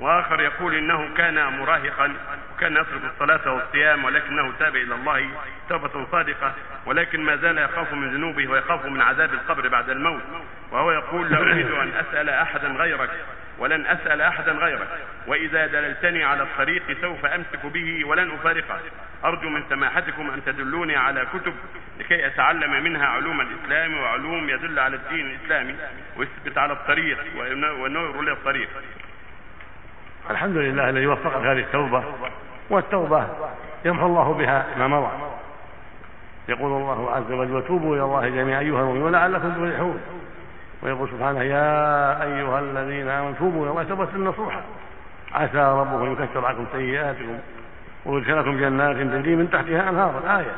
وآخر يقول إنه كان مراهقا وكان يترك الصلاة والصيام ولكنه تاب إلى الله توبة صادقة ولكن ما زال يخاف من ذنوبه ويخاف من عذاب القبر بعد الموت. وهو يقول لا أريد أن أسأل احدا غيرك ولن أسأل احدا غيرك. وإذا دللتني على الطريق سوف أمسك به ولن أفارقه. أرجو من سماحتكم أن تدلوني على كتب لكي أتعلم منها علوم الإسلام وعلوم يدل على الدين الإسلامي ويثبت على الطريق ونور لي الطريق الحمد لله الذي وفقك هذه التوبة والتوبة يمحو الله بها ما مضى. يقول الله عز وجل وتوبوا إلى الله جميعا أيها المؤمنون لعلكم تفلحون. ويقول سبحانه يا أيها الذين آمنوا توبوا إلى الله توبة نصوحا عسى ربكم أن يكفر عنكم سيئاتكم ويدخلكم جنات تجري من تحتها أنهار. الآية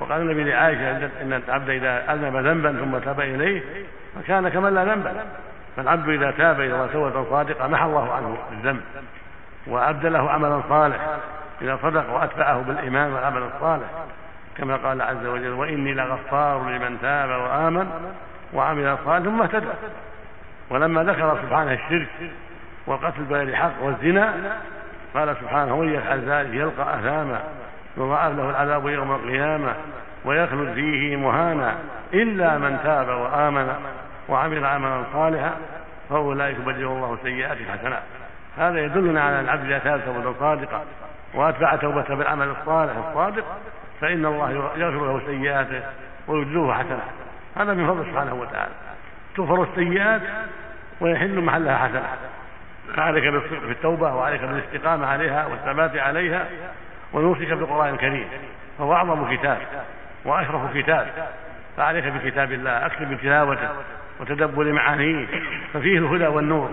وقال النبي لعائشة إن العبد إذا أذنب ذنبا ثم تاب إليه فكان كمن لا ذنب. فالعبد إذا تاب إلى الله توبة صادقة محى الله عنه الذنب وأبدله عملا صالحا إذا صدق وأتبعه بالإيمان والعمل الصالح. كما قال عز وجل وإني لغفار لمن تاب وآمن وعمل صالحا ثم اهتدى. ولما ذكر سبحانه الشرك والقتل بغير حق والزنا قال سبحانه ومن يفعل ذلك يلقى أثاما يضاعف له العذاب يوم القيامة ويخلد فيه مهانا إلا من تاب وآمن وعمل عملا صالحا فاولئك يبدل الله سيئات حسنات. هذا يدلنا على ان العبد إذا تاب توبة صادقة وأتبع توبته بالعمل الصالح الصادق فإن الله يغفر له سيئاته ويجزوه حسنات. هذا من فضل سبحانه وتعالى. تغفر السيئات ويحل محلها حسنات فعليك بالصدق في التوبة وعليك بالاستقامة عليها والثبات عليها ونوصيك بالقران الكريم فهو أعظم كتاب وأشرف كتاب. فعليك بكتاب الله أكثر من تلاوته وتدبر معانيه ففيه الهدى والنور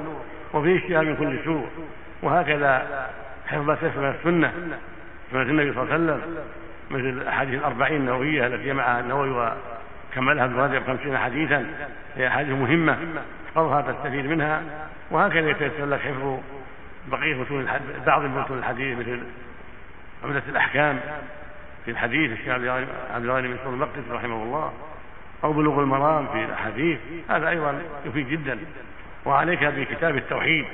وفيه الشفاء من كل سوء. وهكذا حفظ تسمى السنة سنه النبي صلى الله عليه وسلم مثل الأحاديث الأربعين النووية التي جمعها النووي وكملها ابن رجب خمسين حديثا هي أحاديث مهمة احفظها تستفيد منها. وهكذا يتيسر لك حفظ بقية متون بعض متون الحديث مثل عمدة الأحكام. في الحديث الشيخ عبد الغني بن المقدس رحمه الله أو بلوغ المرام في الأحاديث هذا أيضا يفيد جدا. وعليك بكتاب التوحيد.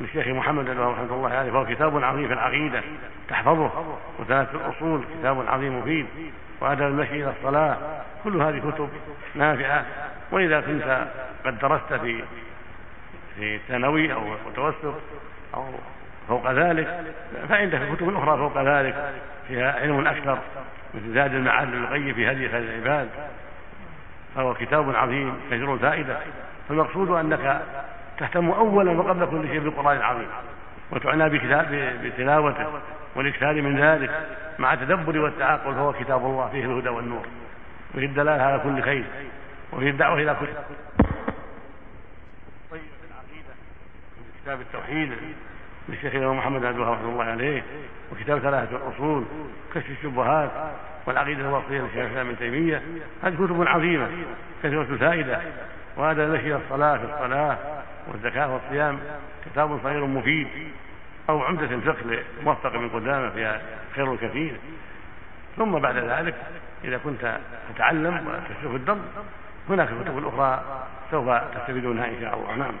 للشيخ محمد رحمة الله عليه فهو كتاب عظيم في العقيدة تحفظه. وثلاثة الأصول كتاب عظيم مفيد. وأدب المشي إلى الصلاة كل هذه كتب نافعة. وإذا كنت قد درست في في ثانوي أو متوسط أو فوق ذلك فعندك كتب أخرى فوق ذلك فيها علم أكثر مثل زاد المعاد للغي في هدي خير العباد. فهو كتاب عظيم كثير الفائدة فالمقصود أنك تهتم أولا وقبل كل شيء بالقرآن العظيم وتعنى بكتاب بتلاوته والإكثار من ذلك مع التدبر والتعاقل فهو كتاب الله فيه الهدى والنور. وفيه الدلالة على كل خير وفيه الدعوة إلى كل طيب العقيدة كتاب التوحيد للشيخ الإمام محمد عبد الوهاب رحمة الله عليه وكتاب ثلاثة الأصول كشف الشبهات والعقيدة الوصية للشيخ الإسلام ابن تيمية. هذه كتب عظيمة كثيرة الفائدة وهذا إلى الصلاة في الصلاة والزكاة والصيام كتاب صغير مفيد أو عمدة الفقه لموفق من قدامة فيها خير كثير. ثم بعد ذلك إذا كنت تتعلم وتشوف الدم هناك كتب أخرى سوف تستفيدونها إن شاء الله. نعم.